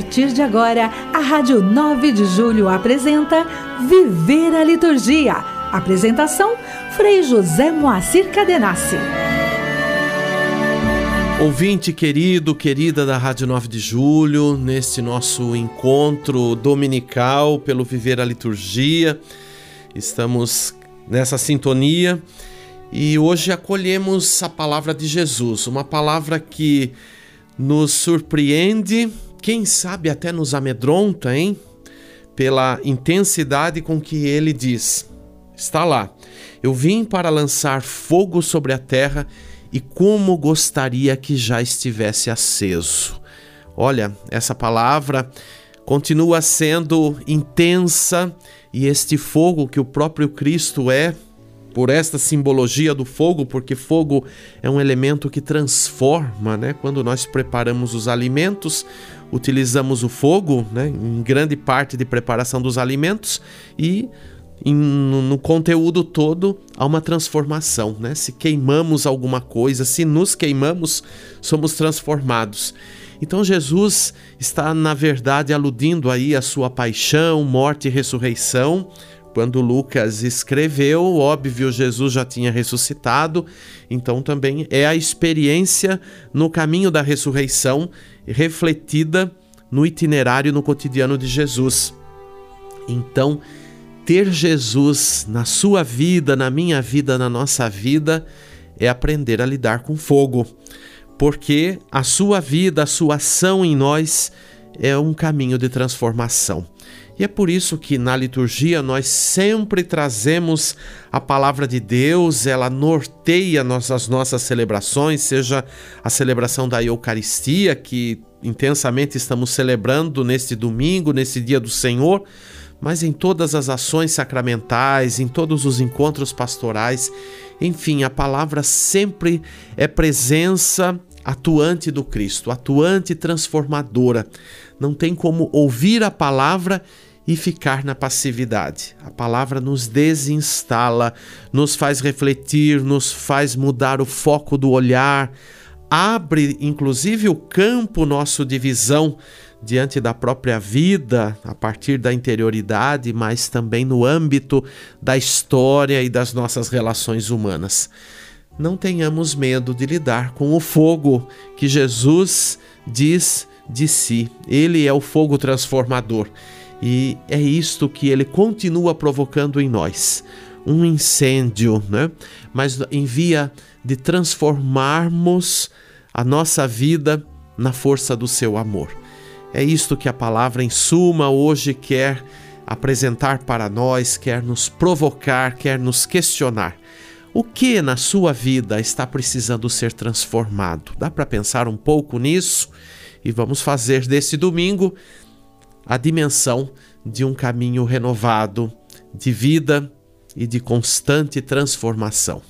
partir de agora, a Rádio 9 de Julho apresenta Viver a Liturgia. Apresentação: Frei José Moacir Cadenassi. Ouvinte querido, querida da Rádio 9 de Julho, neste nosso encontro dominical pelo Viver a Liturgia, estamos nessa sintonia e hoje acolhemos a palavra de Jesus, uma palavra que nos surpreende, quem sabe até nos amedronta, hein? Pela intensidade com que ele diz. Está lá. Eu vim para lançar fogo sobre a terra e como gostaria que já estivesse aceso. Olha, essa palavra continua sendo intensa e este fogo que o próprio Cristo é, por esta simbologia do fogo, porque fogo é um elemento que transforma, né? Quando nós preparamos os alimentos, utilizamos o fogo, né, em grande parte de preparação dos alimentos e em, no, conteúdo todo há uma transformação, né? Se queimamos alguma coisa, se nos queimamos, somos transformados. Então Jesus está na verdade aludindo aí a sua paixão, morte e ressurreição. Quando Lucas escreveu, óbvio, Jesus já tinha ressuscitado, então também é a experiência no caminho da ressurreição refletida no itinerário no cotidiano de Jesus. Então, ter Jesus na sua vida, na minha vida, na nossa vida, é aprender a lidar com fogo, porque a sua vida, a sua ação em nós é um caminho de transformação. E é por isso que na liturgia nós sempre trazemos a palavra de Deus, ela norteia as nossas celebrações, seja a celebração da Eucaristia, que intensamente estamos celebrando neste domingo, nesse dia do Senhor mas em todas as ações sacramentais, em todos os encontros pastorais, enfim, a palavra sempre é presença atuante do Cristo, atuante transformadora. Não tem como ouvir a palavra e ficar na passividade. A palavra nos desinstala, nos faz refletir, nos faz mudar o foco do olhar, abre inclusive o campo nosso de visão diante da própria vida, a partir da interioridade, mas também no âmbito da história e das nossas relações humanas. Não tenhamos medo de lidar com o fogo que Jesus diz de si. Ele é o fogo transformador e é isto que ele continua provocando em nós. Um incêndio, né? mas em via de transformarmos a nossa vida na força do seu amor. É isto que a palavra, em suma, hoje quer apresentar para nós, quer nos provocar, quer nos questionar. O que na sua vida está precisando ser transformado? Dá para pensar um pouco nisso? E vamos fazer desse domingo a dimensão de um caminho renovado de vida e de constante transformação.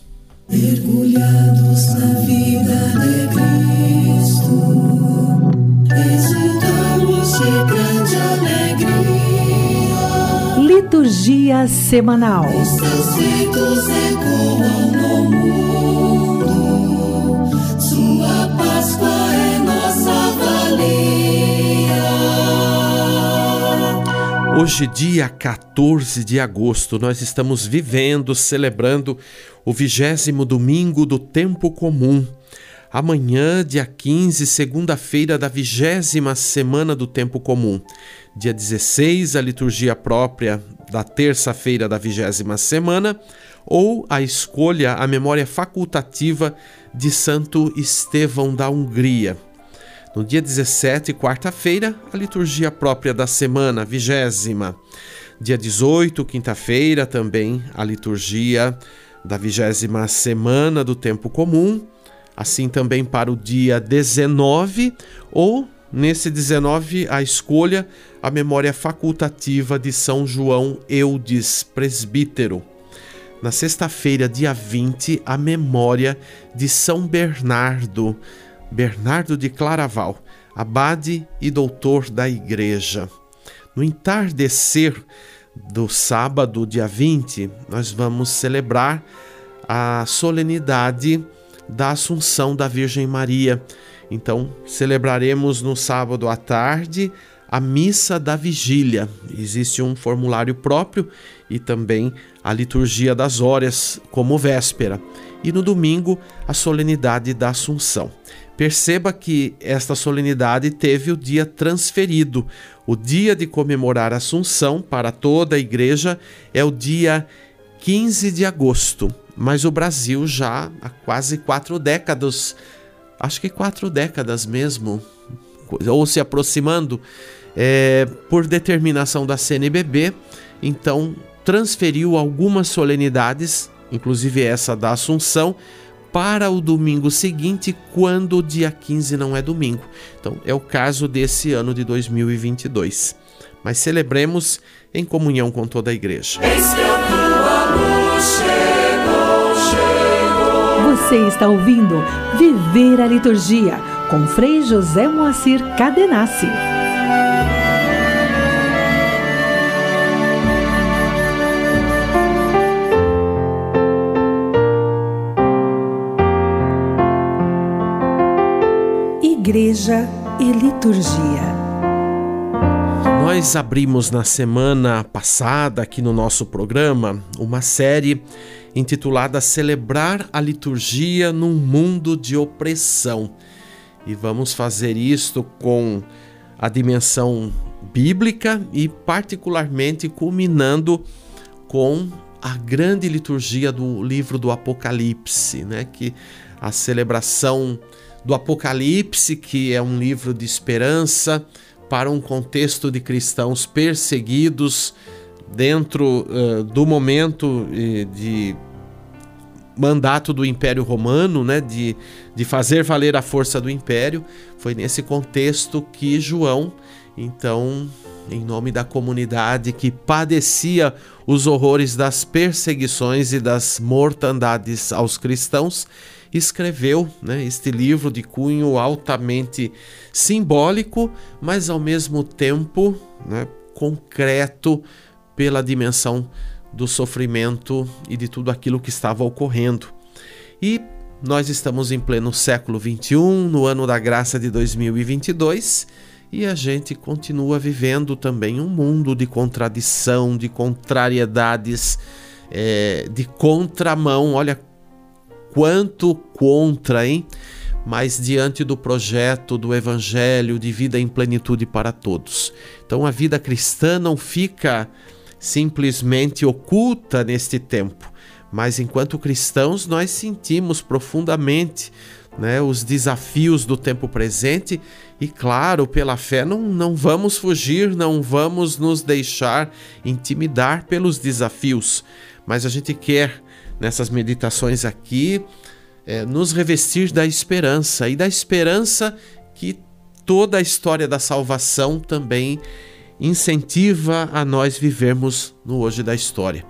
Mergulhados na vida de Cristo, Liturgia semanal. Os seus feitos ecoam no mundo. Hoje, dia 14 de agosto, nós estamos vivendo, celebrando o vigésimo domingo do tempo comum. Amanhã, dia 15, segunda-feira da vigésima semana do tempo comum. Dia 16, a liturgia própria da terça-feira da vigésima semana, ou a escolha, a memória facultativa de Santo Estevão da Hungria. No dia 17, quarta-feira, a liturgia própria da semana, vigésima. Dia 18, quinta-feira, também a liturgia da vigésima semana do tempo comum assim também para o dia 19 ou nesse 19 a escolha a memória facultativa de São João Eudes, presbítero. Na sexta-feira, dia 20, a memória de São Bernardo, Bernardo de Claraval, abade e doutor da igreja. No entardecer do sábado, dia 20, nós vamos celebrar a solenidade da Assunção da Virgem Maria. Então, celebraremos no sábado à tarde a missa da vigília. Existe um formulário próprio e também a liturgia das horas como véspera. E no domingo, a solenidade da Assunção. Perceba que esta solenidade teve o dia transferido. O dia de comemorar a Assunção para toda a igreja é o dia 15 de agosto, mas o Brasil já há quase quatro décadas, acho que quatro décadas mesmo, ou se aproximando, é, por determinação da CNBB, então transferiu algumas solenidades, inclusive essa da Assunção, para o domingo seguinte, quando o dia 15 não é domingo. Então, é o caso desse ano de 2022. Mas celebremos em comunhão com toda a igreja. Você está ouvindo Viver a Liturgia com Frei José Moacir Cadenassi. Igreja e Liturgia. Nós abrimos na semana passada, aqui no nosso programa, uma série intitulada Celebrar a Liturgia num Mundo de Opressão. E vamos fazer isto com a dimensão bíblica e, particularmente, culminando com a grande liturgia do livro do Apocalipse, né? que a celebração do Apocalipse, que é um livro de esperança para um contexto de cristãos perseguidos dentro uh, do momento uh, de mandato do Império Romano, né, de, de fazer valer a força do Império. Foi nesse contexto que João, então, em nome da comunidade que padecia os horrores das perseguições e das mortandades aos cristãos, escreveu né, este livro de cunho altamente simbólico, mas ao mesmo tempo né, concreto pela dimensão do sofrimento e de tudo aquilo que estava ocorrendo. E nós estamos em pleno século 21, no ano da graça de 2022, e a gente continua vivendo também um mundo de contradição, de contrariedades, é, de contramão. Olha quanto contra, hein? Mas diante do projeto do Evangelho de vida em plenitude para todos. Então a vida cristã não fica simplesmente oculta neste tempo, mas enquanto cristãos nós sentimos profundamente né, os desafios do tempo presente e, claro, pela fé não, não vamos fugir, não vamos nos deixar intimidar pelos desafios, mas a gente quer nessas meditações aqui, é, nos revestir da esperança e da esperança que toda a história da salvação também incentiva a nós vivermos no hoje da história.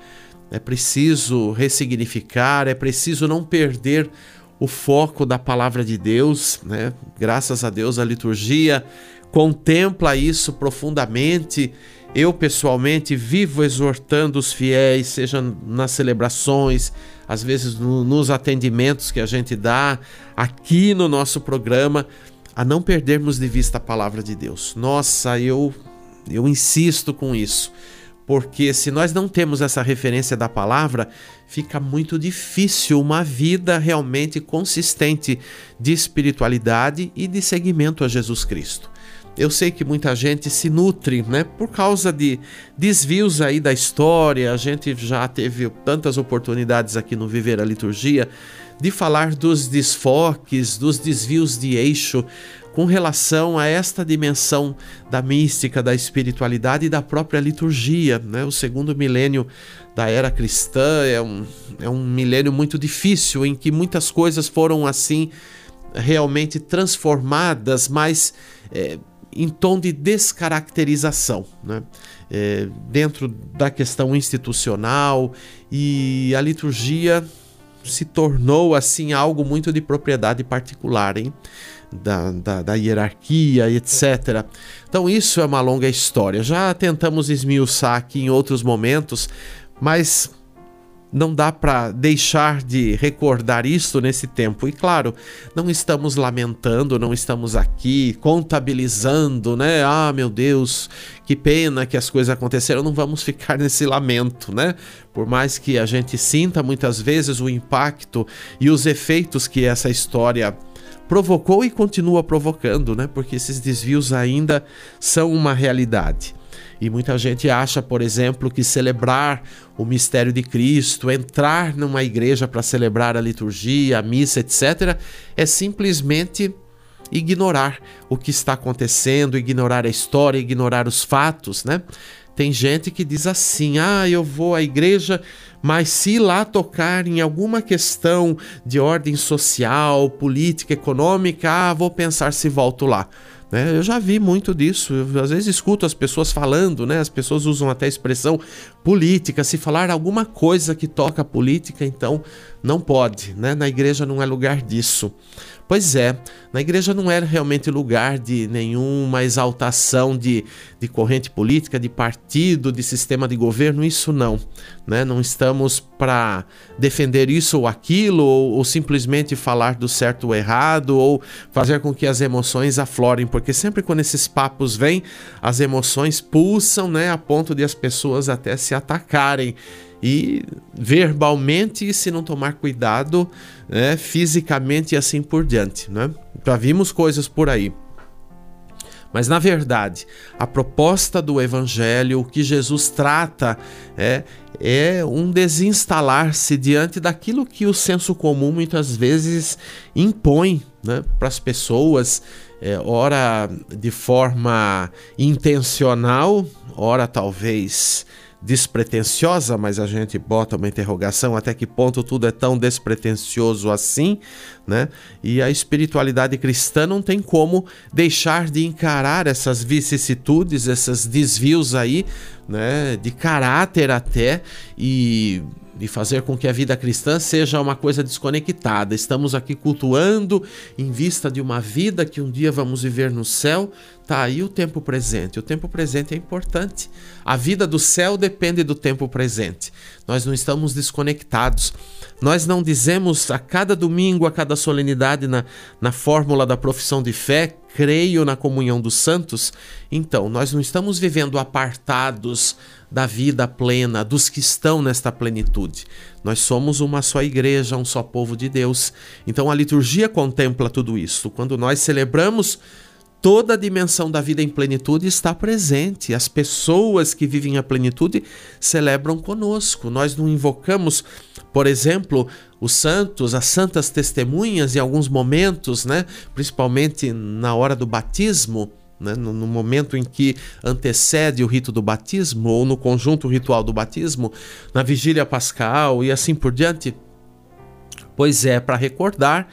É preciso ressignificar, é preciso não perder o foco da palavra de Deus, né? Graças a Deus a liturgia contempla isso profundamente eu pessoalmente vivo exortando os fiéis, seja nas celebrações, às vezes no, nos atendimentos que a gente dá aqui no nosso programa, a não perdermos de vista a palavra de Deus. Nossa, eu eu insisto com isso, porque se nós não temos essa referência da palavra, fica muito difícil uma vida realmente consistente de espiritualidade e de seguimento a Jesus Cristo. Eu sei que muita gente se nutre, né, por causa de desvios aí da história. A gente já teve tantas oportunidades aqui no Viver a Liturgia de falar dos desfoques, dos desvios de eixo com relação a esta dimensão da mística, da espiritualidade e da própria liturgia. Né? O segundo milênio da era cristã é um, é um milênio muito difícil, em que muitas coisas foram assim realmente transformadas, mas é, em tom de descaracterização, né? É, dentro da questão institucional e a liturgia se tornou assim algo muito de propriedade particular, hein? Da, da, da, hierarquia, etc. Então, isso é uma longa história. Já tentamos esmiuçar aqui em outros momentos, mas não dá para deixar de recordar isso nesse tempo. E claro, não estamos lamentando, não estamos aqui contabilizando, né? Ah, meu Deus, que pena que as coisas aconteceram. Não vamos ficar nesse lamento, né? Por mais que a gente sinta muitas vezes o impacto e os efeitos que essa história provocou e continua provocando, né? Porque esses desvios ainda são uma realidade. E muita gente acha, por exemplo, que celebrar o mistério de Cristo, entrar numa igreja para celebrar a liturgia, a missa, etc., é simplesmente ignorar o que está acontecendo, ignorar a história, ignorar os fatos, né? Tem gente que diz assim: ah, eu vou à igreja, mas se lá tocar em alguma questão de ordem social, política, econômica, ah, vou pensar se volto lá. Né? Eu já vi muito disso. Eu, às vezes escuto as pessoas falando, né? As pessoas usam até a expressão política. Se falar alguma coisa que toca política, então não pode, né? Na igreja não é lugar disso. Pois é, na igreja não era realmente lugar de nenhuma exaltação de, de corrente política, de partido, de sistema de governo, isso não. Né? Não estamos para defender isso ou aquilo, ou, ou simplesmente falar do certo ou errado, ou fazer com que as emoções aflorem, porque sempre quando esses papos vêm, as emoções pulsam né, a ponto de as pessoas até se atacarem e verbalmente, se não tomar cuidado, né, fisicamente e assim por diante. Né? Já vimos coisas por aí. Mas na verdade, a proposta do Evangelho, o que Jesus trata, é, é um desinstalar-se diante daquilo que o senso comum muitas vezes impõe né, para as pessoas, é, ora de forma intencional, ora talvez despretensiosa, mas a gente bota uma interrogação até que ponto tudo é tão despretensioso assim, né? E a espiritualidade cristã não tem como deixar de encarar essas vicissitudes, esses desvios aí, né, de caráter até e fazer com que a vida cristã seja uma coisa desconectada. Estamos aqui cultuando em vista de uma vida que um dia vamos viver no céu. Tá aí o tempo presente. O tempo presente é importante. A vida do céu depende do tempo presente. Nós não estamos desconectados. Nós não dizemos a cada domingo, a cada solenidade na, na fórmula da profissão de fé, creio na comunhão dos santos. Então, nós não estamos vivendo apartados da vida plena, dos que estão nesta plenitude. Nós somos uma só igreja, um só povo de Deus. Então a liturgia contempla tudo isso. Quando nós celebramos, toda a dimensão da vida em plenitude está presente. As pessoas que vivem a plenitude celebram conosco. Nós não invocamos, por exemplo, os santos, as santas testemunhas em alguns momentos, né? principalmente na hora do batismo né, no, no, momento em que antecede o rito do batismo, ou no conjunto ritual do batismo, na vigília pascal e assim por diante? Pois é, para recordar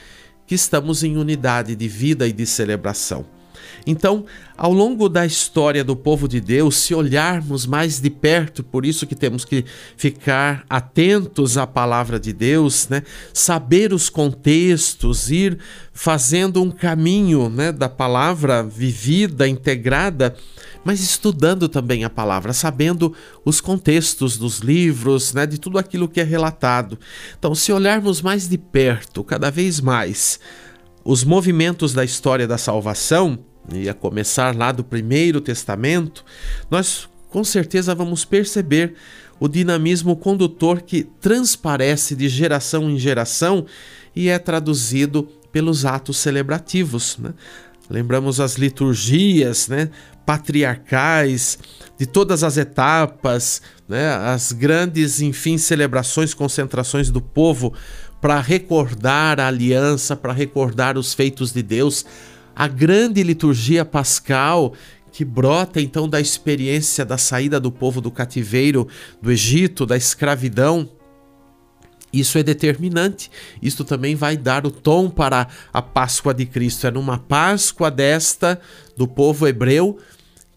que estamos em unidade de vida e de celebração. Então, ao longo da história do povo de Deus, se olharmos mais de perto, por isso que temos que ficar atentos à palavra de Deus, né? saber os contextos, ir fazendo um caminho né, da palavra vivida, integrada, mas estudando também a palavra, sabendo os contextos dos livros, né, de tudo aquilo que é relatado. Então, se olharmos mais de perto, cada vez mais, os movimentos da história da salvação, e a começar lá do Primeiro Testamento, nós com certeza vamos perceber o dinamismo condutor que transparece de geração em geração e é traduzido pelos atos celebrativos. Né? Lembramos as liturgias né, patriarcais de todas as etapas, né, as grandes, enfim, celebrações, concentrações do povo para recordar a aliança, para recordar os feitos de Deus, a grande liturgia pascal que brota então da experiência da saída do povo do cativeiro do Egito, da escravidão. Isso é determinante. Isto também vai dar o tom para a Páscoa de Cristo. É numa Páscoa desta do povo hebreu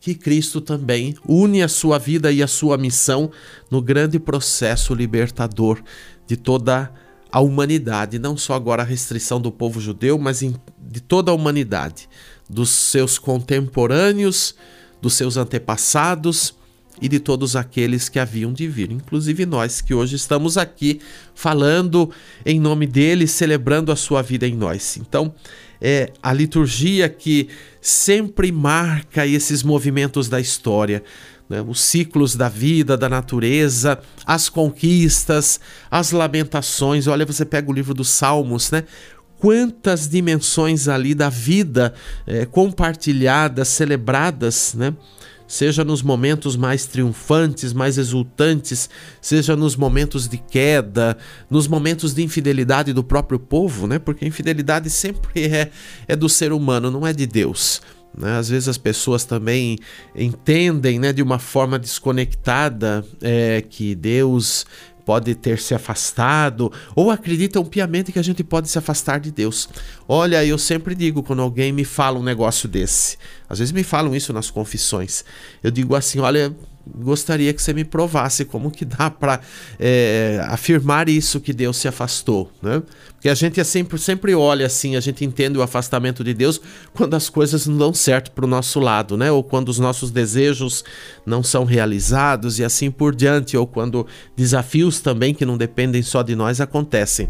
que Cristo também une a sua vida e a sua missão no grande processo libertador de toda a a humanidade, não só agora a restrição do povo judeu, mas de toda a humanidade, dos seus contemporâneos, dos seus antepassados e de todos aqueles que haviam de vir, inclusive nós que hoje estamos aqui falando em nome dele, celebrando a sua vida em nós. Então, é a liturgia que sempre marca esses movimentos da história. Né? Os ciclos da vida, da natureza, as conquistas, as lamentações. Olha, você pega o livro dos Salmos, né? Quantas dimensões ali da vida é, compartilhadas, celebradas, né? seja nos momentos mais triunfantes, mais exultantes, seja nos momentos de queda, nos momentos de infidelidade do próprio povo, né? Porque a infidelidade sempre é, é do ser humano, não é de Deus. Né? Às vezes as pessoas também entendem né, de uma forma desconectada é, que Deus pode ter se afastado ou acreditam piamente que a gente pode se afastar de Deus. Olha, eu sempre digo quando alguém me fala um negócio desse, às vezes me falam isso nas confissões, eu digo assim: olha, gostaria que você me provasse como que dá para é, afirmar isso que Deus se afastou, né? Porque a gente é sempre, sempre olha assim, a gente entende o afastamento de Deus quando as coisas não dão certo para o nosso lado, né? Ou quando os nossos desejos não são realizados e assim por diante, ou quando desafios também que não dependem só de nós acontecem.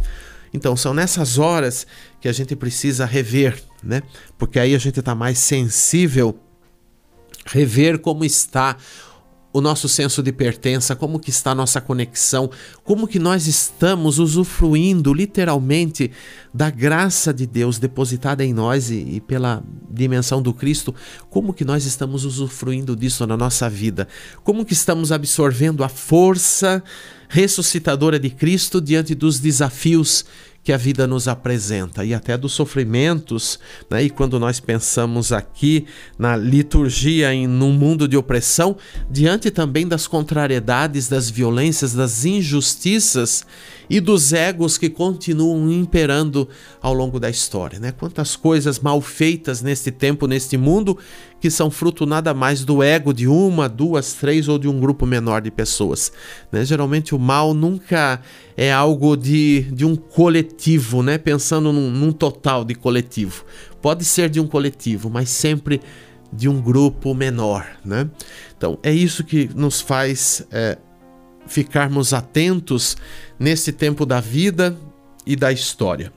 Então são nessas horas que a gente precisa rever, né? Porque aí a gente está mais sensível rever como está o nosso senso de pertença, como que está a nossa conexão, como que nós estamos usufruindo literalmente da graça de Deus depositada em nós e, e, pela dimensão do Cristo, como que nós estamos usufruindo disso na nossa vida, como que estamos absorvendo a força ressuscitadora de Cristo diante dos desafios que a vida nos apresenta e até dos sofrimentos. Né? E quando nós pensamos aqui na liturgia em num mundo de opressão, diante também das contrariedades, das violências, das injustiças e dos egos que continuam imperando ao longo da história. Né? Quantas coisas mal feitas neste tempo, neste mundo, que são fruto nada mais do ego de uma, duas, três ou de um grupo menor de pessoas. Né? Geralmente o mal nunca é algo de, de um coletivo, né? pensando num, num total de coletivo. Pode ser de um coletivo, mas sempre de um grupo menor. Né? Então é isso que nos faz. É, ficarmos atentos nesse tempo da vida e da história.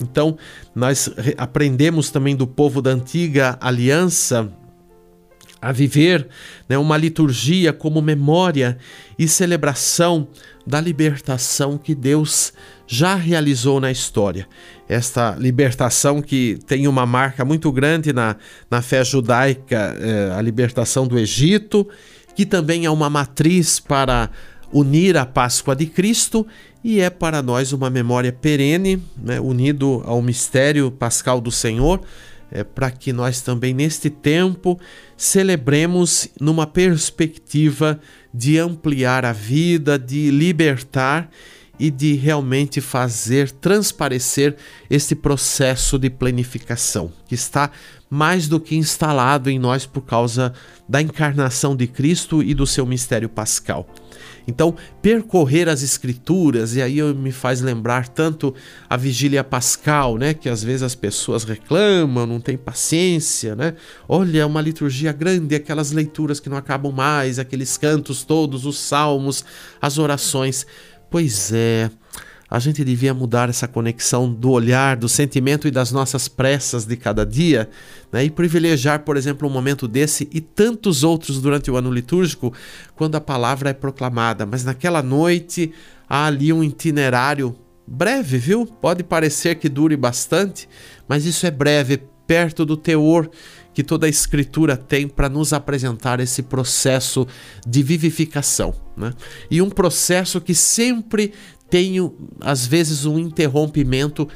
Então, nós aprendemos também do povo da antiga aliança a viver né, uma liturgia como memória e celebração da libertação que Deus já realizou na história. Esta libertação que tem uma marca muito grande na, na fé judaica, é, a libertação do Egito, que também é uma matriz para unir a Páscoa de Cristo e é para nós uma memória perene, né, unido ao mistério pascal do Senhor, é, para que nós também neste tempo celebremos numa perspectiva de ampliar a vida, de libertar e de realmente fazer transparecer este processo de planificação que está mais do que instalado em nós por causa da encarnação de Cristo e do seu mistério pascal. Então, percorrer as escrituras, e aí me faz lembrar tanto a vigília pascal, né, que às vezes as pessoas reclamam, não tem paciência, né? Olha, é uma liturgia grande, aquelas leituras que não acabam mais, aqueles cantos todos, os salmos, as orações. Pois é, a gente devia mudar essa conexão do olhar, do sentimento e das nossas pressas de cada dia, né? e privilegiar, por exemplo, um momento desse e tantos outros durante o ano litúrgico, quando a palavra é proclamada. Mas naquela noite há ali um itinerário breve, viu? Pode parecer que dure bastante, mas isso é breve, perto do teor que toda a Escritura tem para nos apresentar esse processo de vivificação. Né? E um processo que sempre tem, às vezes, um interrompimento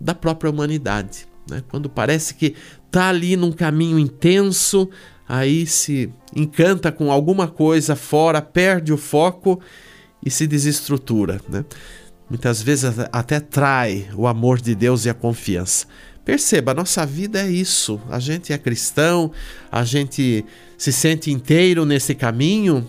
da própria humanidade. Né? Quando parece que está ali num caminho intenso, aí se encanta com alguma coisa fora, perde o foco e se desestrutura. Né? Muitas vezes até trai o amor de Deus e a confiança. Perceba, a nossa vida é isso. A gente é cristão, a gente se sente inteiro nesse caminho,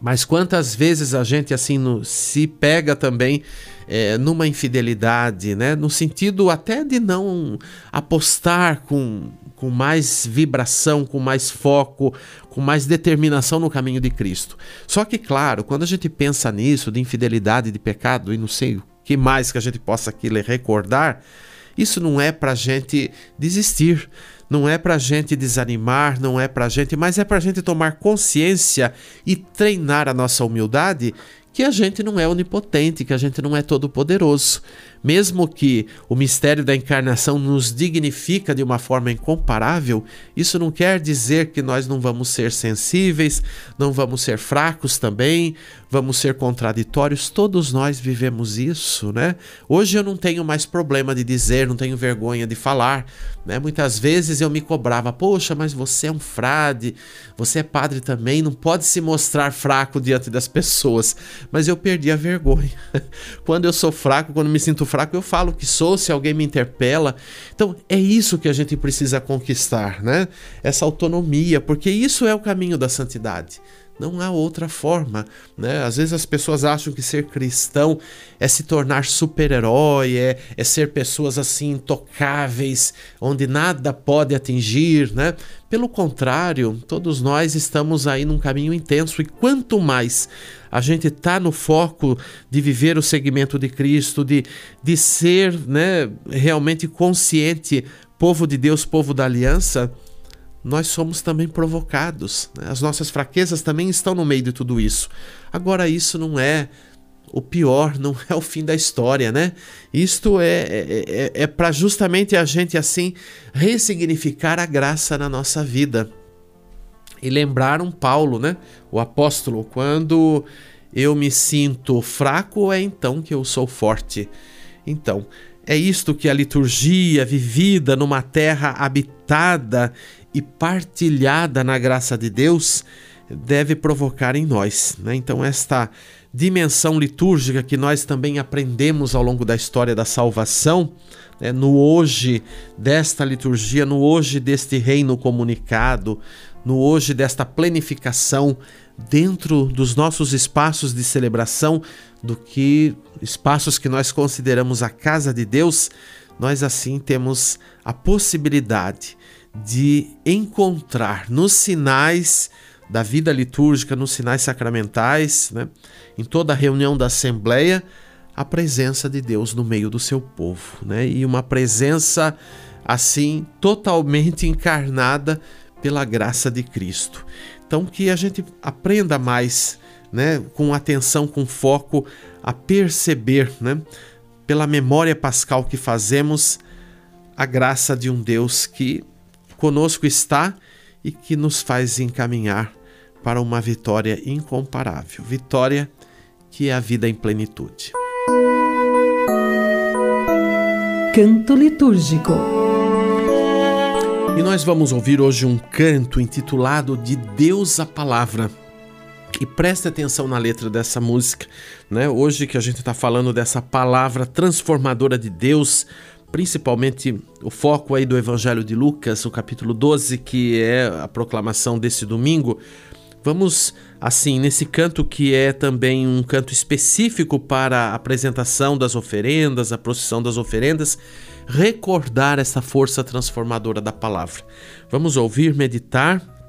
mas quantas vezes a gente assim no, se pega também é, numa infidelidade, né? No sentido até de não apostar com com mais vibração, com mais foco, com mais determinação no caminho de Cristo. Só que, claro, quando a gente pensa nisso, de infidelidade, de pecado e não sei o que mais que a gente possa aqui recordar, isso não é para gente desistir, não é para gente desanimar, não é para gente, mas é para gente tomar consciência e treinar a nossa humildade que a gente não é onipotente, que a gente não é todo poderoso. Mesmo que o mistério da encarnação nos dignifica de uma forma incomparável, isso não quer dizer que nós não vamos ser sensíveis, não vamos ser fracos também, vamos ser contraditórios. Todos nós vivemos isso, né? Hoje eu não tenho mais problema de dizer, não tenho vergonha de falar, né? Muitas vezes eu me cobrava, poxa, mas você é um frade, você é padre também, não pode se mostrar fraco diante das pessoas. Mas eu perdi a vergonha. Quando eu sou fraco, quando me sinto fraco, eu falo que sou, se alguém me interpela. Então, é isso que a gente precisa conquistar, né? Essa autonomia, porque isso é o caminho da santidade. Não há outra forma, né? Às vezes as pessoas acham que ser cristão é se tornar super-herói, é, é ser pessoas assim intocáveis, onde nada pode atingir, né? Pelo contrário, todos nós estamos aí num caminho intenso e quanto mais a gente está no foco de viver o segmento de Cristo, de, de ser né, realmente consciente, povo de Deus, povo da aliança, nós somos também provocados. Né? As nossas fraquezas também estão no meio de tudo isso. Agora, isso não é o pior, não é o fim da história, né? Isto é, é, é, é para justamente a gente assim ressignificar a graça na nossa vida. E lembraram Paulo, né? O apóstolo, quando eu me sinto fraco, é então que eu sou forte. Então, é isto que a liturgia vivida numa terra habitada e partilhada na graça de Deus deve provocar em nós. Né? Então, esta dimensão litúrgica que nós também aprendemos ao longo da história da salvação, né? no hoje desta liturgia, no hoje deste reino comunicado, no hoje desta planificação dentro dos nossos espaços de celebração, do que espaços que nós consideramos a casa de Deus, nós assim temos a possibilidade de encontrar nos sinais da vida litúrgica, nos sinais sacramentais, né, em toda a reunião da Assembleia, a presença de Deus no meio do seu povo, né, e uma presença assim totalmente encarnada pela graça de Cristo. Então que a gente aprenda mais, né, com atenção, com foco, a perceber, né, pela memória pascal que fazemos, a graça de um Deus que conosco está e que nos faz encaminhar para uma vitória incomparável vitória que é a vida em plenitude. Canto litúrgico. E nós vamos ouvir hoje um canto intitulado De Deus a Palavra. E preste atenção na letra dessa música, né? Hoje que a gente está falando dessa palavra transformadora de Deus, principalmente o foco aí do Evangelho de Lucas, o capítulo 12, que é a proclamação desse domingo. Vamos, assim, nesse canto que é também um canto específico para a apresentação das oferendas, a procissão das oferendas, recordar essa força transformadora da palavra. Vamos ouvir, meditar.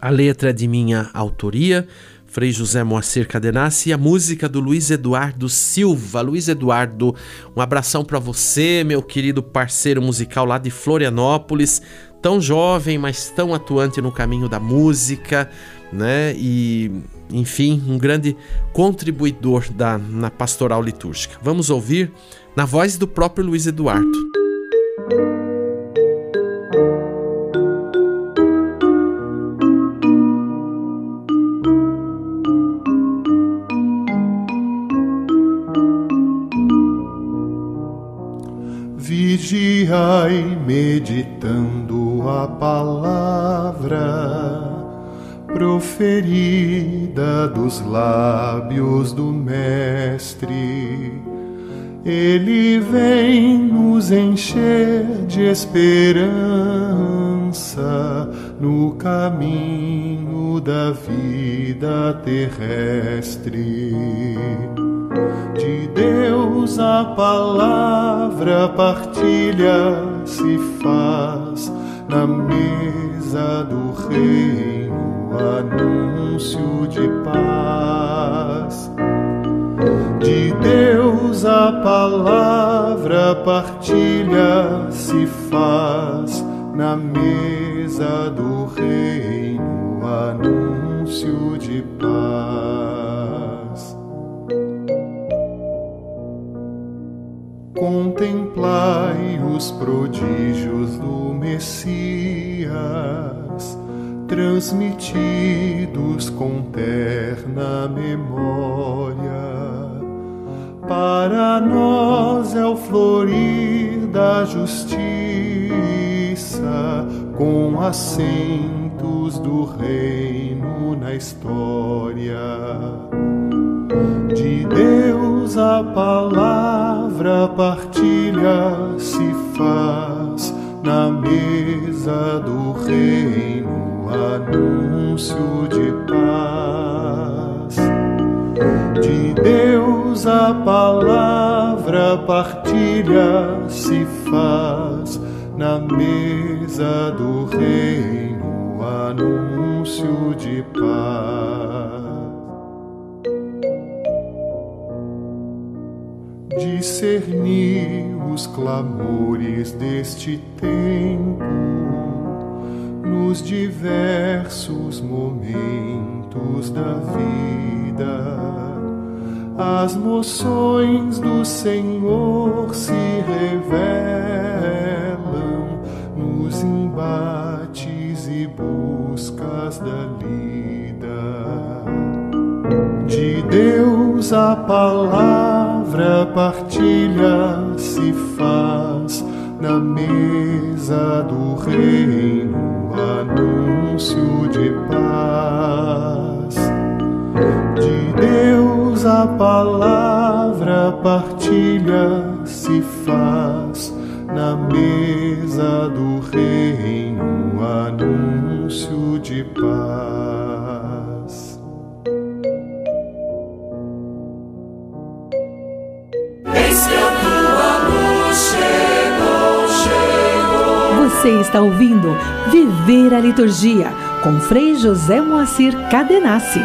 A letra é de minha autoria, Frei José Moacir Cadenassi e a música do Luiz Eduardo Silva. Luiz Eduardo, um abração para você, meu querido parceiro musical lá de Florianópolis, tão jovem, mas tão atuante no caminho da música, né? E, enfim, um grande contribuidor da, na pastoral litúrgica. Vamos ouvir na voz do próprio Luiz Eduardo. Vigiai meditando a palavra proferida dos lábios do Mestre. Ele vem nos encher de esperança no caminho da vida terrestre. De Deus a palavra partilha se faz na mesa do reino, anúncio de paz. De Deus a palavra partilha se faz na mesa do reino, anúncio de paz. Contemplai os prodígios do Messias, transmitidos com terna memória para nós é o florir da justiça, com assentos do reino na história. De Deus a palavra partilha se faz na mesa do reino, anúncio de paz. De Deus a palavra partilha se faz na mesa do reino, anúncio de paz. Discernir os clamores deste tempo nos diversos momentos da vida as moções do Senhor se revelam nos embates e buscas da lida. De Deus a palavra partilha se faz na mesa do reino, anúncio de paz. De Deus a palavra partilha se faz na mesa do reino, anúncio de paz. Você está ouvindo Viver a Liturgia com Frei José Moacir Cadenassi.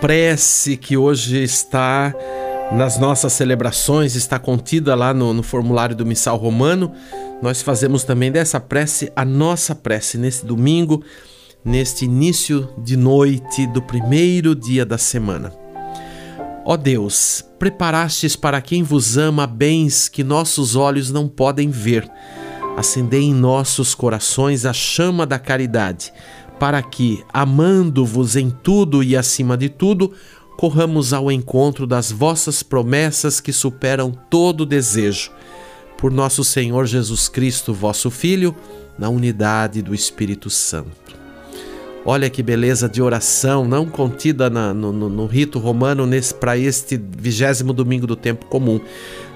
prece que hoje está nas nossas celebrações, está contida lá no, no, formulário do Missal Romano. Nós fazemos também dessa prece a nossa prece nesse domingo, neste início de noite do primeiro dia da semana. Ó Deus, preparastes para quem vos ama bens que nossos olhos não podem ver. Acendei em nossos corações a chama da caridade para que, amando-vos em tudo e acima de tudo, corramos ao encontro das vossas promessas que superam todo desejo. Por nosso Senhor Jesus Cristo, vosso Filho, na unidade do Espírito Santo. Olha que beleza de oração, não contida na, no, no, no, rito romano para este vigésimo domingo do tempo comum.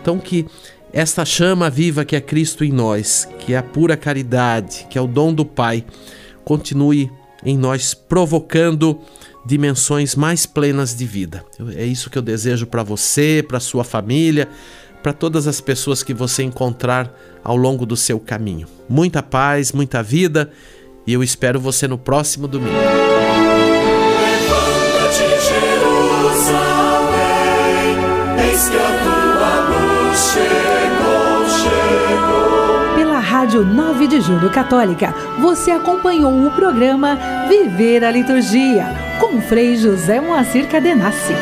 Então, que esta chama viva que é Cristo em nós, que é a pura caridade, que é o dom do Pai, continue em nós provocando dimensões mais plenas de vida. É isso que eu desejo para você, para sua família, para todas as pessoas que você encontrar ao longo do seu caminho. Muita paz, muita vida e eu espero você no próximo domingo. Levanta-te, Jerusalém, eis que a tua luz chegou, chegou. Pela Rádio 9 de Julho Católica, você acompanhou o programa Viver a Liturgia, com Frei José Moacir Cadenassi.